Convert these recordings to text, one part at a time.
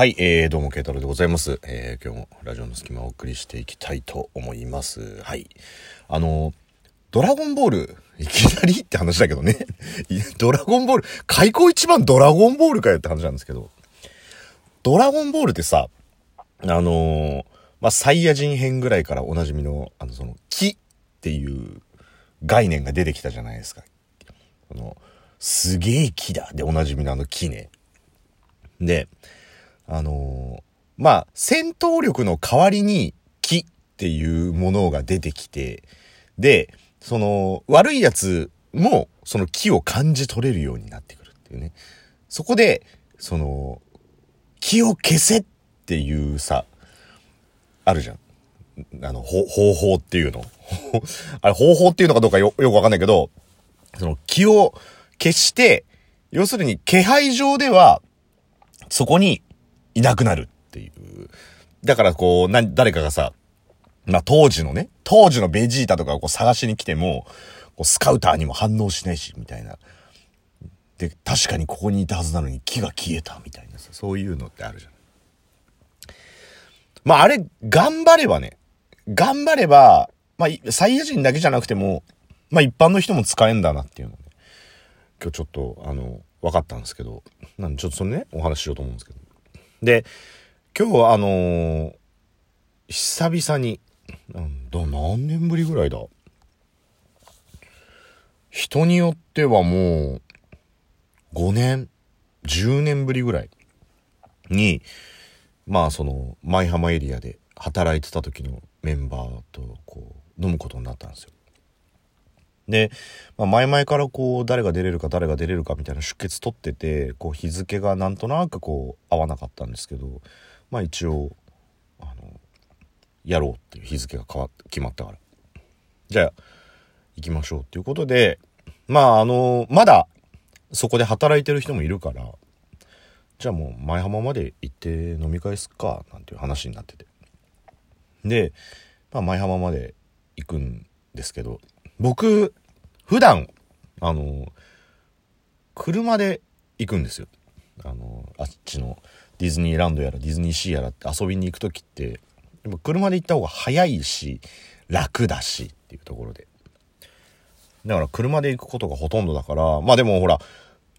はい、えー、どうも、ケイタロでございます。えー、今日もラジオの隙間をお送りしていきたいと思います。はい。あの、ドラゴンボール、いきなりって話だけどね。ドラゴンボール、開口一番ドラゴンボールかよって話なんですけど、ドラゴンボールってさ、あのーまあ、サイヤ人編ぐらいからおなじみの、あの、その、木っていう概念が出てきたじゃないですか。この、すげえ木だでおなじみのあの木ね。で、あのーまあ、戦闘力の代わりに木っていうものが出てきて、で、その、悪いやつも、その木を感じ取れるようになってくるっていうね。そこで、その、気を消せっていうさ、あるじゃん。あの、方法っていうの。あれ、方法っていうのかどうかよ、よくわかんないけど、その気を消して、要するに気配上では、そこにいなくなるっていう。だからこう、な、誰かがさ、まあ当時のね、当時のベジータとかをこう探しに来ても、こうスカウターにも反応しないし、みたいな。で、確かにここにいたはずなのに木が消えた、みたいなさ、そういうのってあるじゃん。まああれ、頑張ればね、頑張れば、まあ、サイヤ人だけじゃなくても、まあ一般の人も使えんだなっていうのね、今日ちょっと、あの、分かったんですけど、なんちょっとそれね、お話ししようと思うんですけど。で、今日はあのー久々に、なんだ、何年ぶりぐらいだ？人によってはもう、5年、10年ぶりぐらいに、まあその、舞浜エリアで働いてた時のメンバーとこう、飲むことになったんですよ。で、まあ、前々からこう、誰が出れるか誰が出れるかみたいな出血取ってて、こう、日付がなんとなくこう、合わなかったんですけど、まあ一応、あの、やろうっていう日付が変わって、決まったから。じゃあ、行きましょうっていうことで、まああの、まだ、そこで働いてる人もいるから、じゃあもう前浜まで行って飲み会すっか、なんていう話になってて。で、まあ前浜まで行くんですけど、僕、普段、あの、車で行くんですよ。あの、あっちのディズニーランドやらディズニーシーやらって遊びに行く時って、やっぱ車で行った方が早いし、楽だしっていうところで。だから車で行くことがほとんどだから、まあでもほら、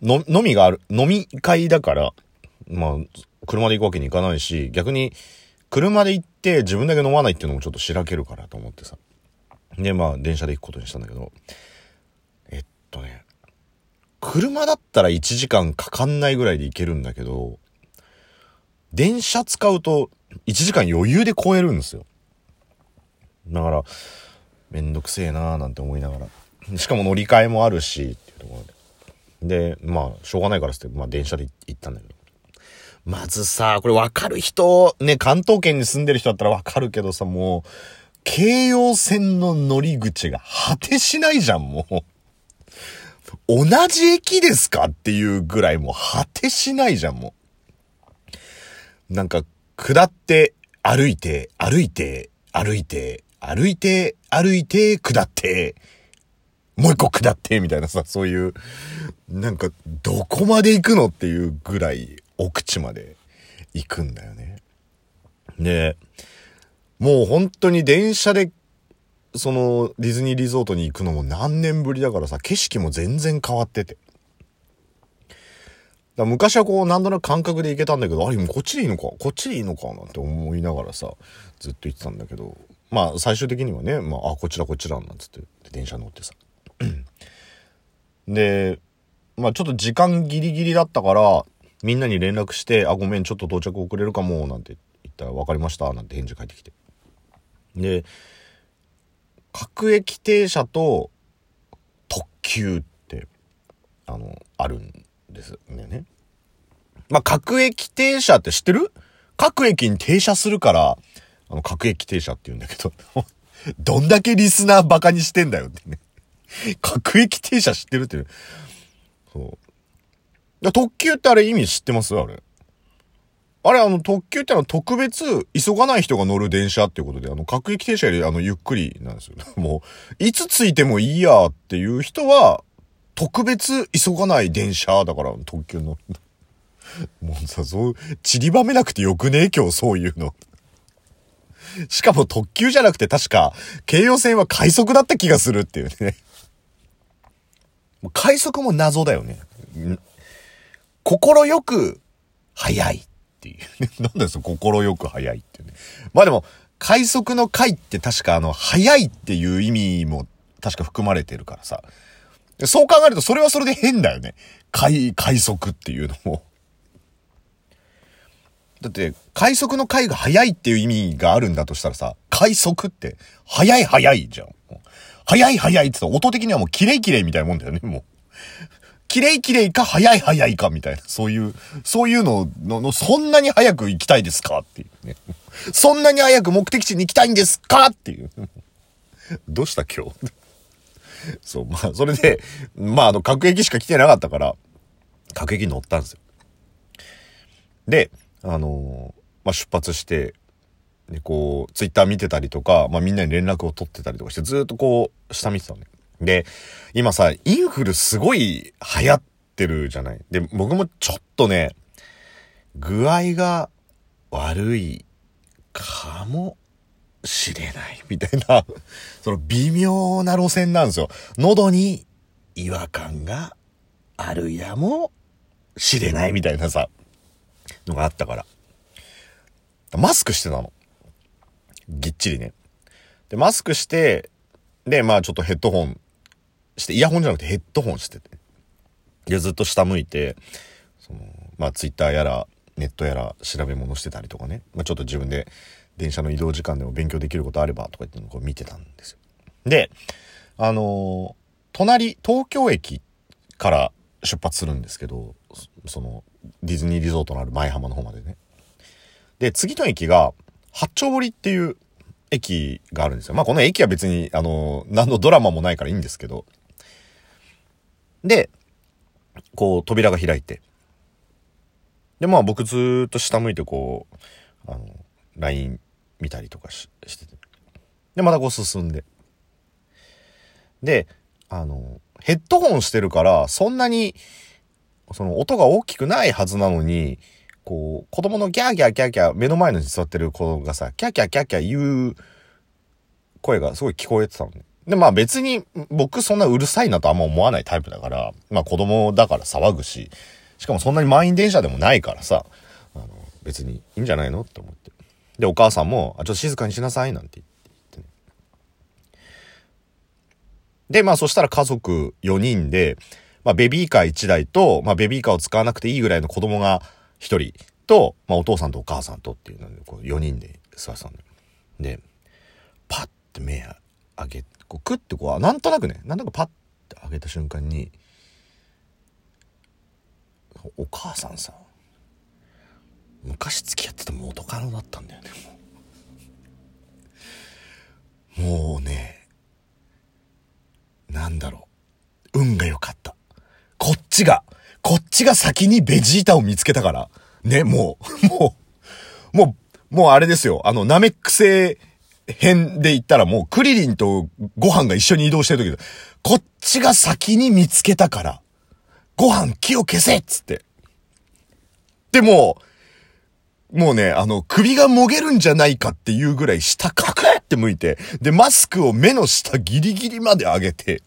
の飲みがある、飲み会だから、まあ、車で行くわけにいかないし、逆に、車で行って自分だけ飲まないっていうのもちょっとしらけるからと思ってさ。で、まあ、電車で行くことにしたんだけど、とね、車だったら1時間かかんないぐらいで行けるんだけど、電車使うと1時間余裕で超えるんですよ。だから、めんどくせえなーなんて思いながら。しかも乗り換えもあるし、っていうところで。で、まあ、しょうがないからっつって、まあ電車で行ったんだけど。まずさ、これわかる人、ね、関東圏に住んでる人だったらわかるけどさ、もう、京葉線の乗り口が果てしないじゃん、もう。同じ駅ですか？っていうぐらいもう果てしないじゃん、もう。なんか、下って、歩いて、歩いて、歩いて、歩いて、歩いて、下って、もう一個下って、みたいなさ、そういう、なんか、どこまで行くのっていうぐらい、奥地まで行くんだよね。で、もう本当に電車で、その、ディズニーリゾートに行くのも何年ぶりだからさ、景色も全然変わってて。だ昔はこう、なんとなく感覚で行けたんだけど、あれ、こっちでいいのかこっちでいいのかなんて思いながらさ、ずっと行ってたんだけど、まあ、最終的にはね、まあ、あ、こちらこちらなんつって、電車乗ってさ。で、まあ、ちょっと時間ギリギリだったから、みんなに連絡して、あ、ごめん、ちょっと到着遅れるかも、なんて言ったら、分かりました、なんて返事返ってきて。で、各駅停車と特急って、あの、あるんですよね。まあ、各駅停車って知ってる？各駅に停車するから、あの、各駅停車って言うんだけど、どんだけリスナーバカにしてんだよってね。各駅停車知ってるって。そう。特急ってあれ意味知ってます？あれ。あれ、あの、特急ってのは特別、急がない人が乗る電車っていうことで、あの、各駅停車より、あの、ゆっくりなんですよ。もう、いつ着いてもいいやっていう人は、特別急がない電車だから、特急乗る。もうさ、そう、散りばめなくてよくねえ今日そういうの。しかも特急じゃなくて確か、京葉線は快速だった気がするっていうね。快速も謎だよね。心よく、早いっていう。なんだよ、そ心よく早いってね。まあでも、快速の快って確かあの、早いっていう意味も確か含まれてるからさ。そう考えるとそれはそれで変だよね。快、快速っていうのも。だって、快速の快が早いっていう意味があるんだとしたらさ、快速って、早い早いじゃん。早い早いって言ったら音的にはもうキレイキレイみたいなもんだよね、もう。キレイキレイか早い早いかみたいな、そういう、そういうのの、のそんなに早く行きたいですかっていうね。そんなに早く目的地に行きたいんですかっていう。どうした今日？そう、まあ、それで、まあ、あの、各駅しか来てなかったから、各駅乗ったんですよ。で、あのー、まあ、出発して、で、こう、ツイッター見てたりとか、まあ、みんなに連絡を取ってたりとかして、ずっとこう、下見てたのね。で、今さ、インフルすごい流行ってるじゃない。で、僕もちょっとね、具合が悪いかもしれないみたいな、その微妙な路線なんですよ。喉に違和感があるやもしれないみたいなさ、のがあったから。マスクしてたの。ぎっちりね。で、マスクして、で、まあちょっとヘッドホンして、イヤホンじゃなくてヘッドホンしてて。で、ずっと下向いて、その、まあツイッターやら、ネットやら調べ物してたりとかね。まあちょっと自分で電車の移動時間でも勉強できることあればとか言ってのこう見てたんですよ。で、あのー、隣、東京駅から出発するんですけど、その、ディズニーリゾートのある前浜の方までね。で、次の駅が、八丁堀っていう駅があるんですよ。まあこの駅は別に、あの、何のドラマもないからいいんですけど。で、こう扉が開いて。で、まあ僕ずっと下向いてこう、あの、LINE 見たりとかししてて。で、またこう進んで。で、あの、ヘッドホンしてるから、そんなに、その音が大きくないはずなのに、こう、子供のギャーギャーギャーギャー、目の前のに座ってる子がさ、キャーキャーキャーキャー言う声がすごい聞こえてたのね。で、まあ別に僕そんなうるさいなとあんま思わないタイプだから、まあ子供だから騒ぐし、しかもそんなに満員電車でもないからさ、あの、別にいいんじゃないのって思って。で、お母さんも、あ、ちょっと静かにしなさい、なんて言って、ね。で、まあそしたら家族4人で、まあベビーカー1台と、まあベビーカーを使わなくていいぐらいの子供が1人と、まあお父さんとお母さんとっていうので、こう4人で座ってたんだよ。で、パッて目上げ、こうクッてこう、なんとなくね、なんとなくパッて上げた瞬間に、お母さんさ、昔付き合ってた元カノだったんだよね、もう。もうね、なんだろう。運が良かった。こっちが、こっちが先にベジータを見つけたから。ね、もう、もう、もう、もうあれですよ。あの、ナメック星編で言ったらもうクリリンとご飯が一緒に移動してる時こっちが先に見つけたから、ご飯気を消せっつって。でも、もうね、あの、首がもげるんじゃないかっていうぐらい下カクって向いて、で、マスクを目の下ギリギリまで上げて、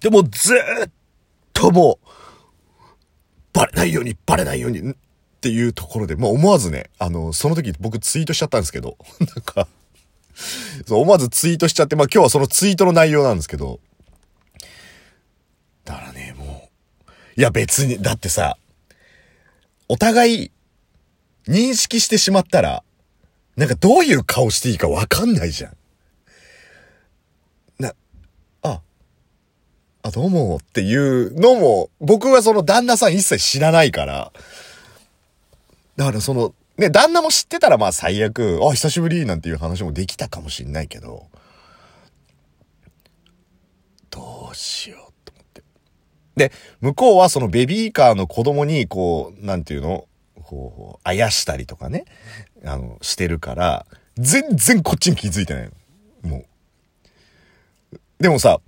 でもずーっともう、バレないように、バレないように、っていうところで、もう思わずね、あの、その時僕ツイートしちゃったんですけど、なんか、そう、思わずツイートしちゃって、まあ今日はそのツイートの内容なんですけど、だからね、もう、いや別に、だってさ、お互い認識してしまったら、なんかどういう顔していいかわかんないじゃん。な、あ、あ、どうもっていうのも、僕はその旦那さん一切知らないから、だからその、ね、旦那も知ってたらまあ最悪、あ、久しぶりなんていう話もできたかもしんないけど、どうしようと思って。で、向こうはそのベビーカーの子供にこう、なんていうのこう、あやしたりとかね、あの、してるから、全然こっちに気づいてないの。もう。でもさ、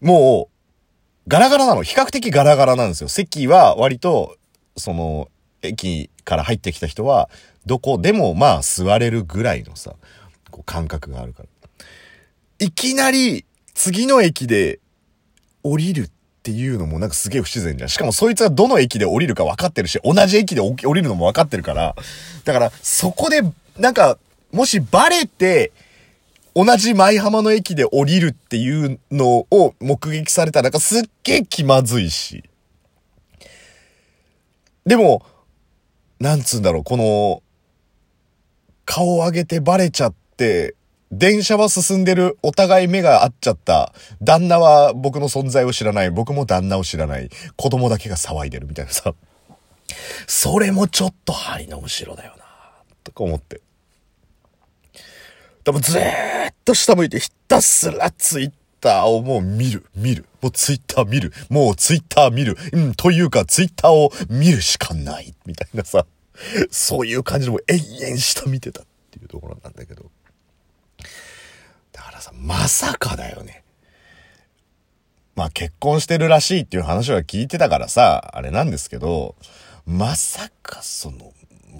もう、ガラガラなの。比較的ガラガラなんですよ。席は割と、その、駅から入ってきた人は、どこでもまあ座れるぐらいのさ、こう感覚があるから。いきなり次の駅で降りるっていうのもなんかすげえ不自然じゃん。しかもそいつはどの駅で降りるか分かってるし、同じ駅で降りるのも分かってるから、だからそこでなんか、もしバレて、同じ舞浜の駅で降りるっていうのを目撃されたらなんかすっげえ気まずいし。でも、なんつうんだろう、この、顔上げてバレちゃって、電車は進んでる、お互い目が合っちゃった。旦那は僕の存在を知らない。僕も旦那を知らない。子供だけが騒いでるみたいなさ。それもちょっと針の後ろだよな。とか思って。でもずーっと下向いてひたすらツイッターをもう見る、見る。もうツイッター見る。もうツイッター見る。うん、というかツイッターを見るしかない。みたいなさ。そういう感じでも永遠下見てたっていうところなんだけど。だからさ、まさかだよね。まあ結婚してるらしいっていう話は聞いてたからさ、あれなんですけど、まさかその、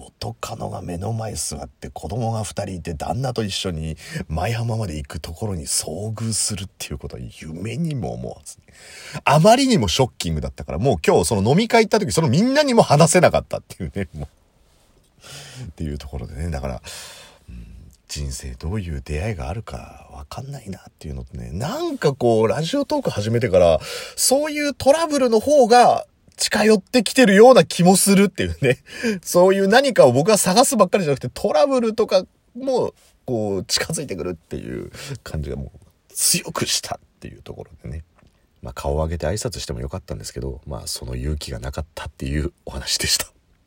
元カノが目の前座って子供が二人いて旦那と一緒に舞浜まで行くところに遭遇するっていうことは夢にも思わず、ね、あまりにもショッキングだったからもう今日その飲み会行った時そのみんなにも話せなかったっていうね、もう。っていうところでね、だから、人生どういう出会いがあるかわかんないなっていうのってね、なんかこう、ラジオトーク始めてから、そういうトラブルの方が近寄ってきてるような気もするっていうね。そういう何かを僕は探すばっかりじゃなくて、トラブルとかも、こう、近づいてくるっていう感じがもう、強くしたっていうところでね。まあ、顔を上げて挨拶してもよかったんですけど、まあ、その勇気がなかったっていうお話でした。